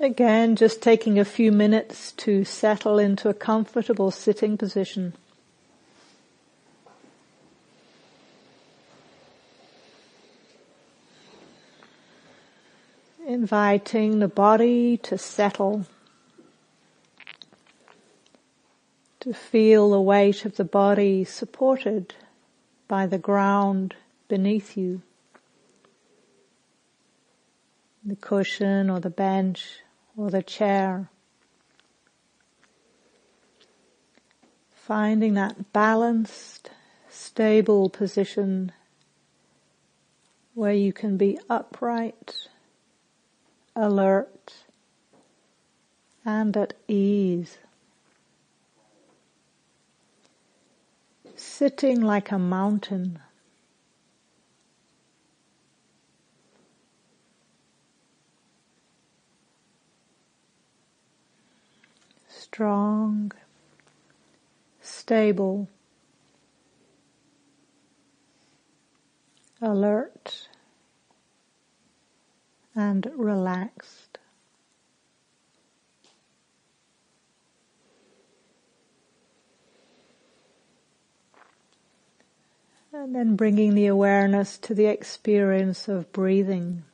Again, just taking a few minutes to settle into a comfortable sitting position. Inviting the body to settle, to feel the weight of the body supported by the ground beneath you, the cushion or the bench or the chair. Finding that balanced, stable position where you can be upright, alert, and at ease. Sitting like a mountain. Strong, stable, alert, and relaxed. And then bringing the awareness to the experience of breathing.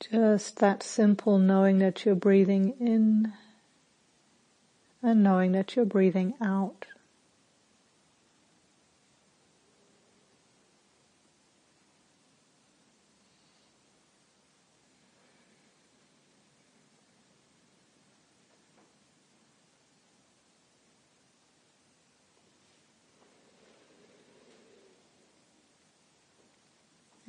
Just that simple knowing that you're breathing in and knowing that you're breathing out.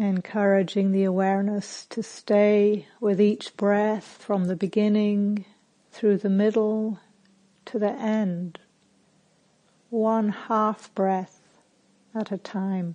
Encouraging the awareness to stay with each breath from the beginning through the middle to the end, one half breath at a time.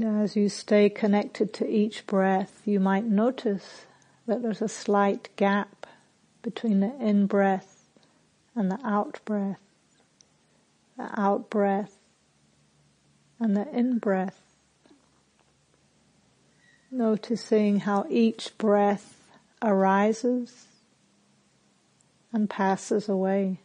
As you stay connected to each breath, you might notice that there's a slight gap between the in-breath and the out-breath, the out-breath and the in-breath. Noticing how each breath arises and passes away.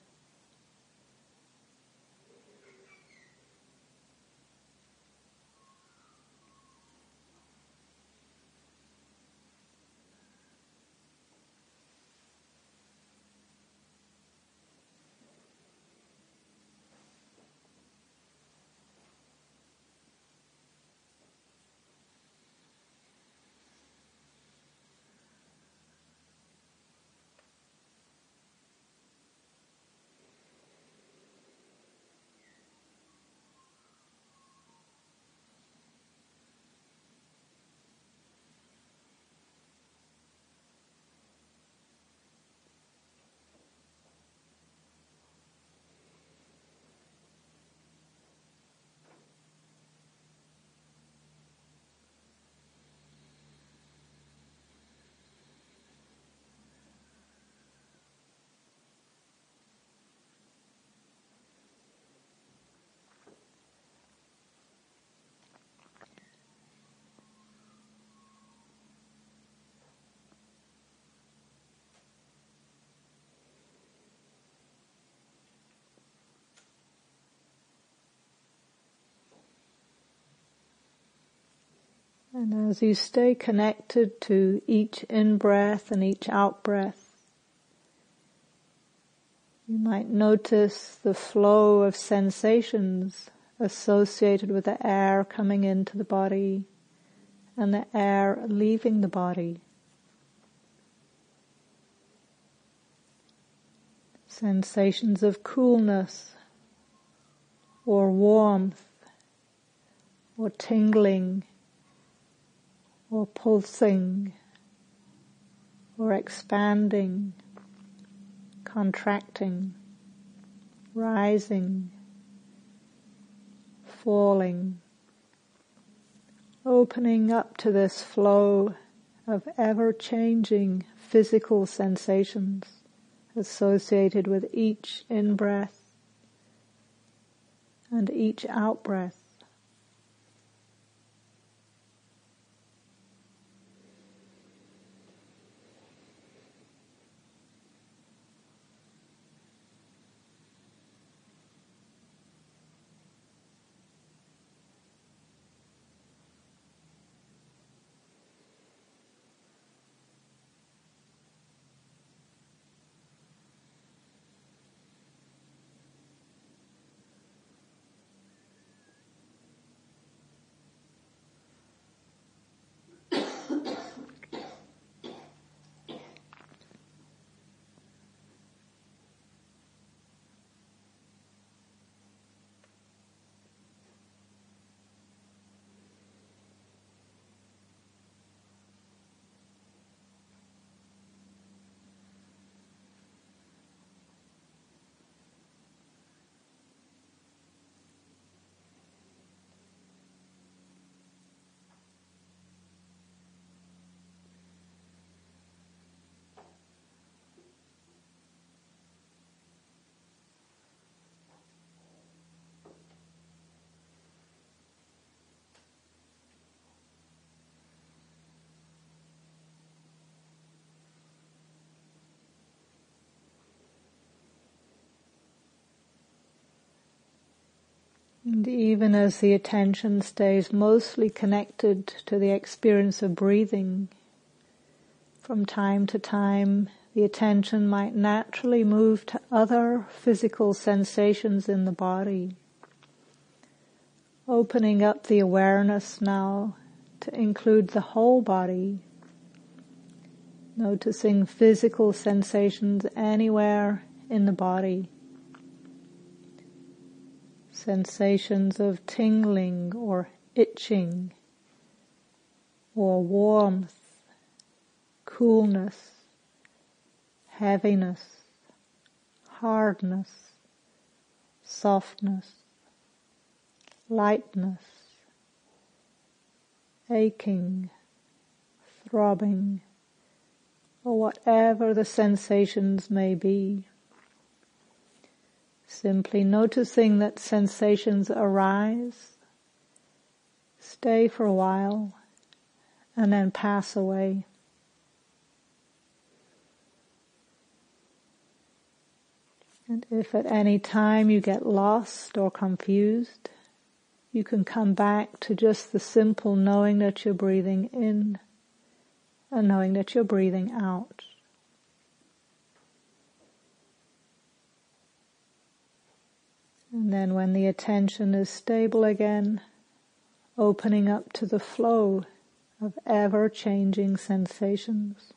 And as you stay connected to each in-breath and each out-breath, you might notice the flow of sensations associated with the air coming into the body and the air leaving the body. Sensations of coolness or warmth or tingling or pulsing or expanding, contracting, rising, falling, opening up to this flow of ever changing physical sensations associated with each in breath and each out breath. And even as the attention stays mostly connected to the experience of breathing, from time to time the attention might naturally move to other physical sensations in the body, opening up the awareness now to include the whole body, noticing physical sensations anywhere in the body sensations of tingling or itching or warmth, coolness, heaviness, hardness, softness, lightness, aching, throbbing, or whatever the sensations may be. Simply noticing that sensations arise, stay for a while, and then pass away. And if at any time you get lost or confused, you can come back to just the simple knowing that you're breathing in and knowing that you're breathing out. And then when the attention is stable again, opening up to the flow of ever changing sensations.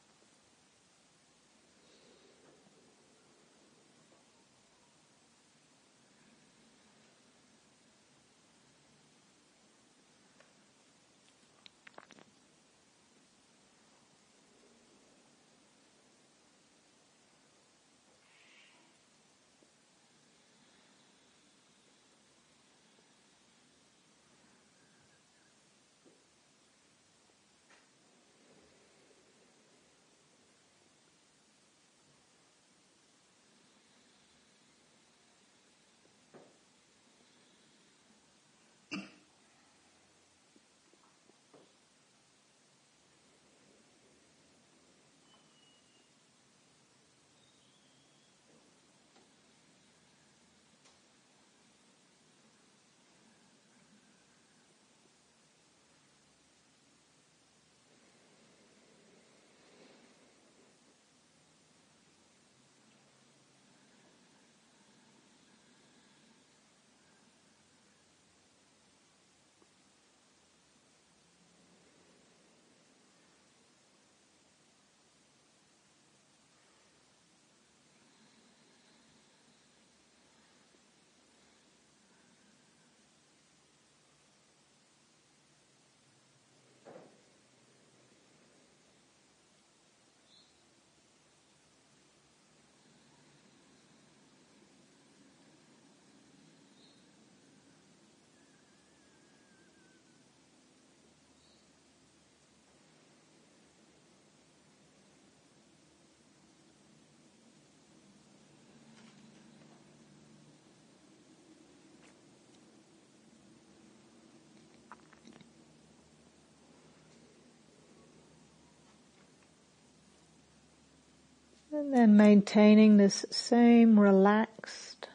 Then maintaining this same relaxed,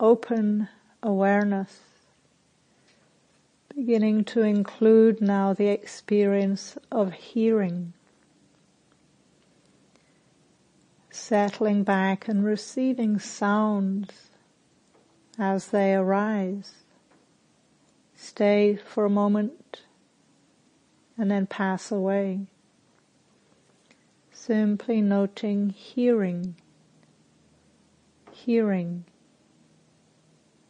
open awareness, beginning to include now the experience of hearing. Settling back and receiving sounds as they arise. Stay for a moment and then pass away. Simply noting hearing, hearing,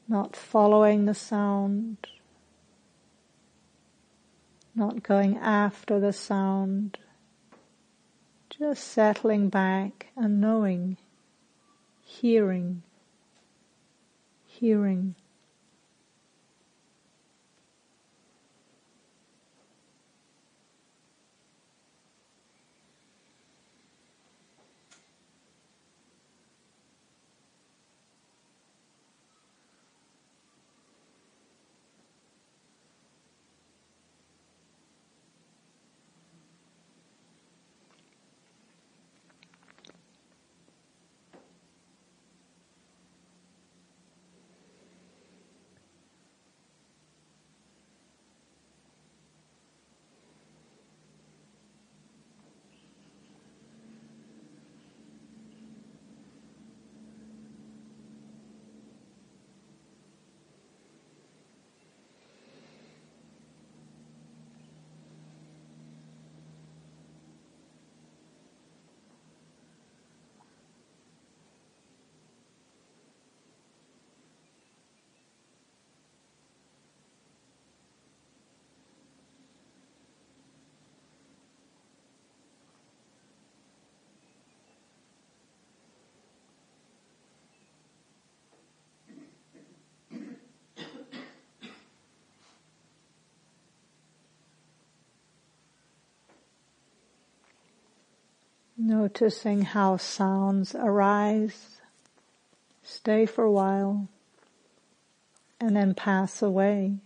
not following the sound, not going after the sound, just settling back and knowing, hearing, hearing. Noticing how sounds arise, stay for a while, and then pass away.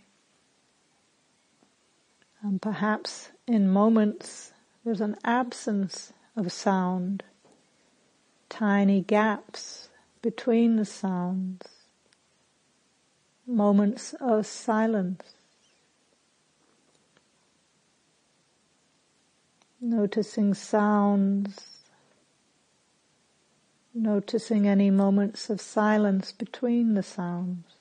And perhaps in moments there's an absence of sound, tiny gaps between the sounds, moments of silence. Noticing sounds, noticing any moments of silence between the sounds.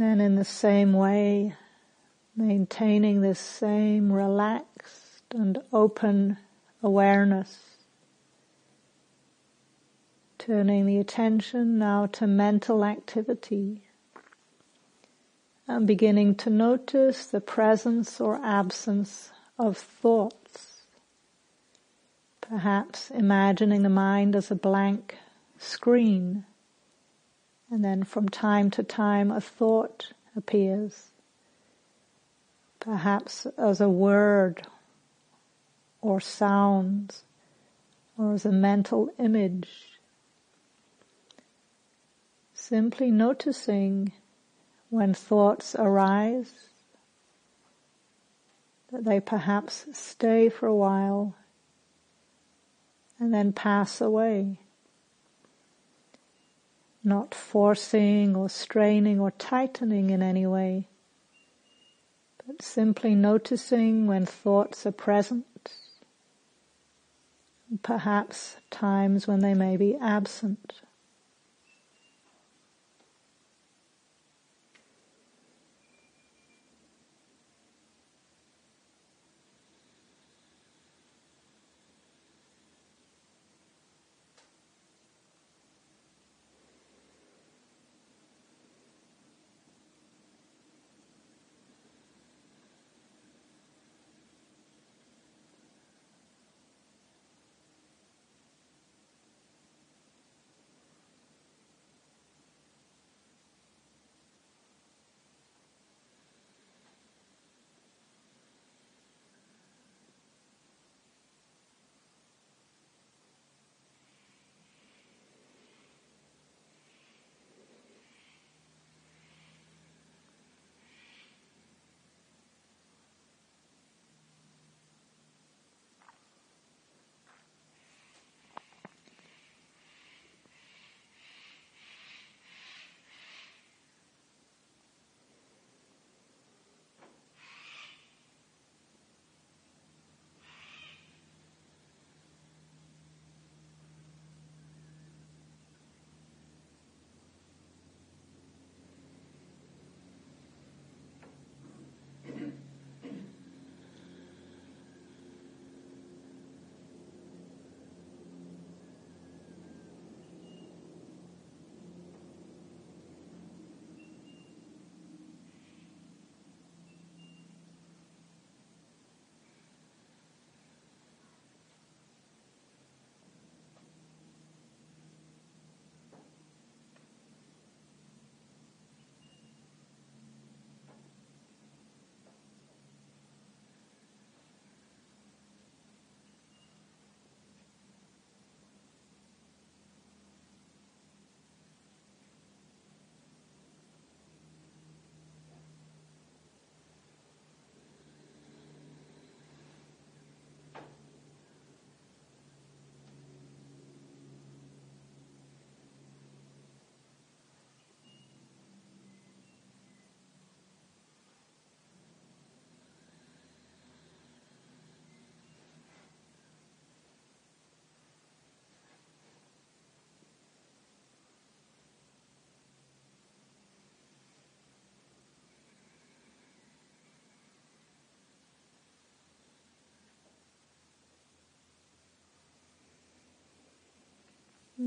Then in the same way, maintaining this same relaxed and open awareness, turning the attention now to mental activity. And beginning to notice the presence or absence of thoughts. Perhaps imagining the mind as a blank screen and then from time to time a thought appears, perhaps as a word or sounds or as a mental image. Simply noticing when thoughts arise that they perhaps stay for a while and then pass away not forcing or straining or tightening in any way, but simply noticing when thoughts are present perhaps times when they may be absent.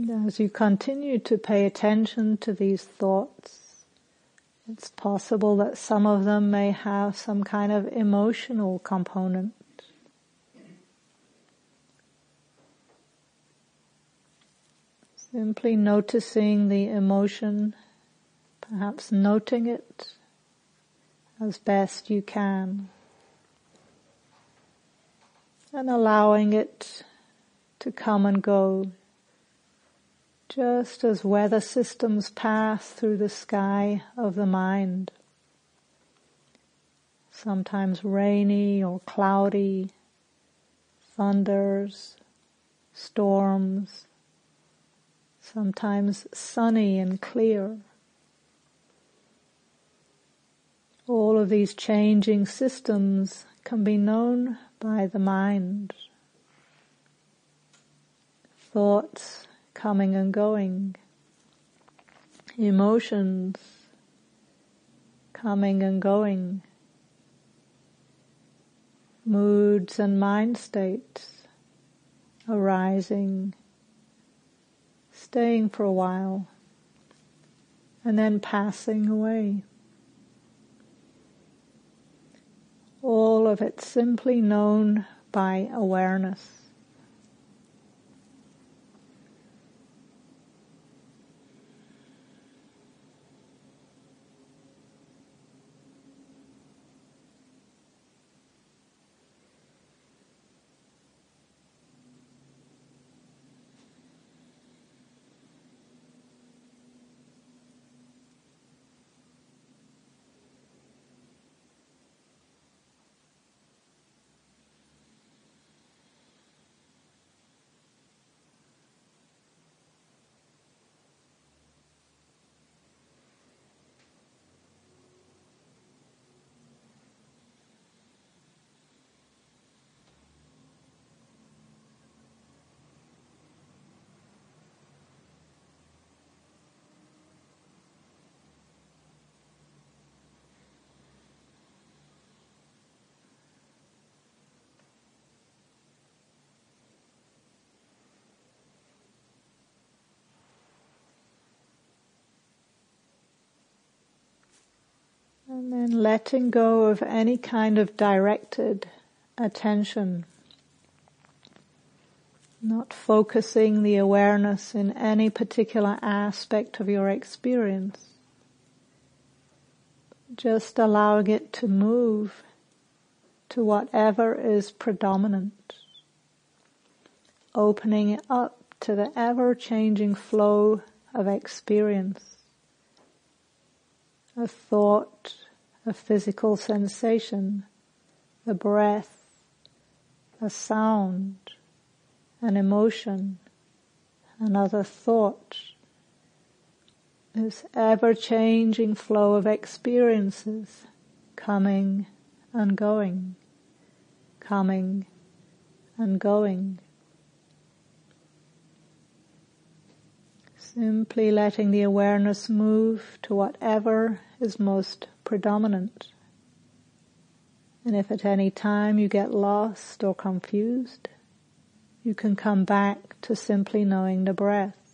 As you continue to pay attention to these thoughts, it's possible that some of them may have some kind of emotional component. Simply noticing the emotion, perhaps noting it as best you can, and allowing it to come and go just as weather systems pass through the sky of the mind. Sometimes rainy or cloudy, thunders, storms, sometimes sunny and clear. All of these changing systems can be known by the mind. Thoughts coming and going, emotions coming and going, moods and mind states arising, staying for a while, and then passing away. All of it simply known by awareness. And then letting go of any kind of directed attention. Not focusing the awareness in any particular aspect of your experience. Just allowing it to move to whatever is predominant. Opening it up to the ever changing flow of experience. A thought, a physical sensation, a breath, a sound, an emotion, another thought. This ever changing flow of experiences coming and going, coming and going. Simply letting the awareness move to whatever is most predominant. And if at any time you get lost or confused, you can come back to simply knowing the breath.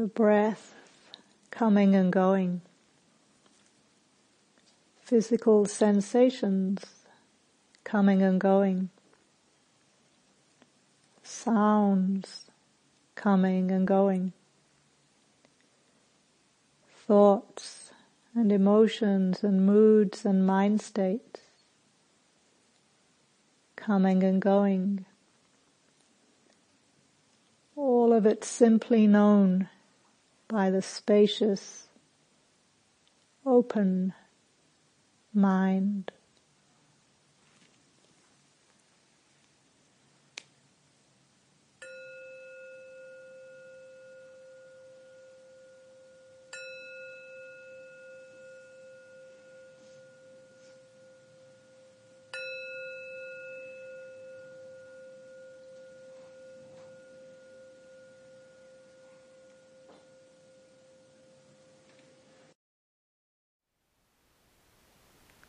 The breath coming and going, physical sensations coming and going, sounds coming and going, thoughts and emotions and moods and mind states coming and going. All of it simply known by the spacious, open mind.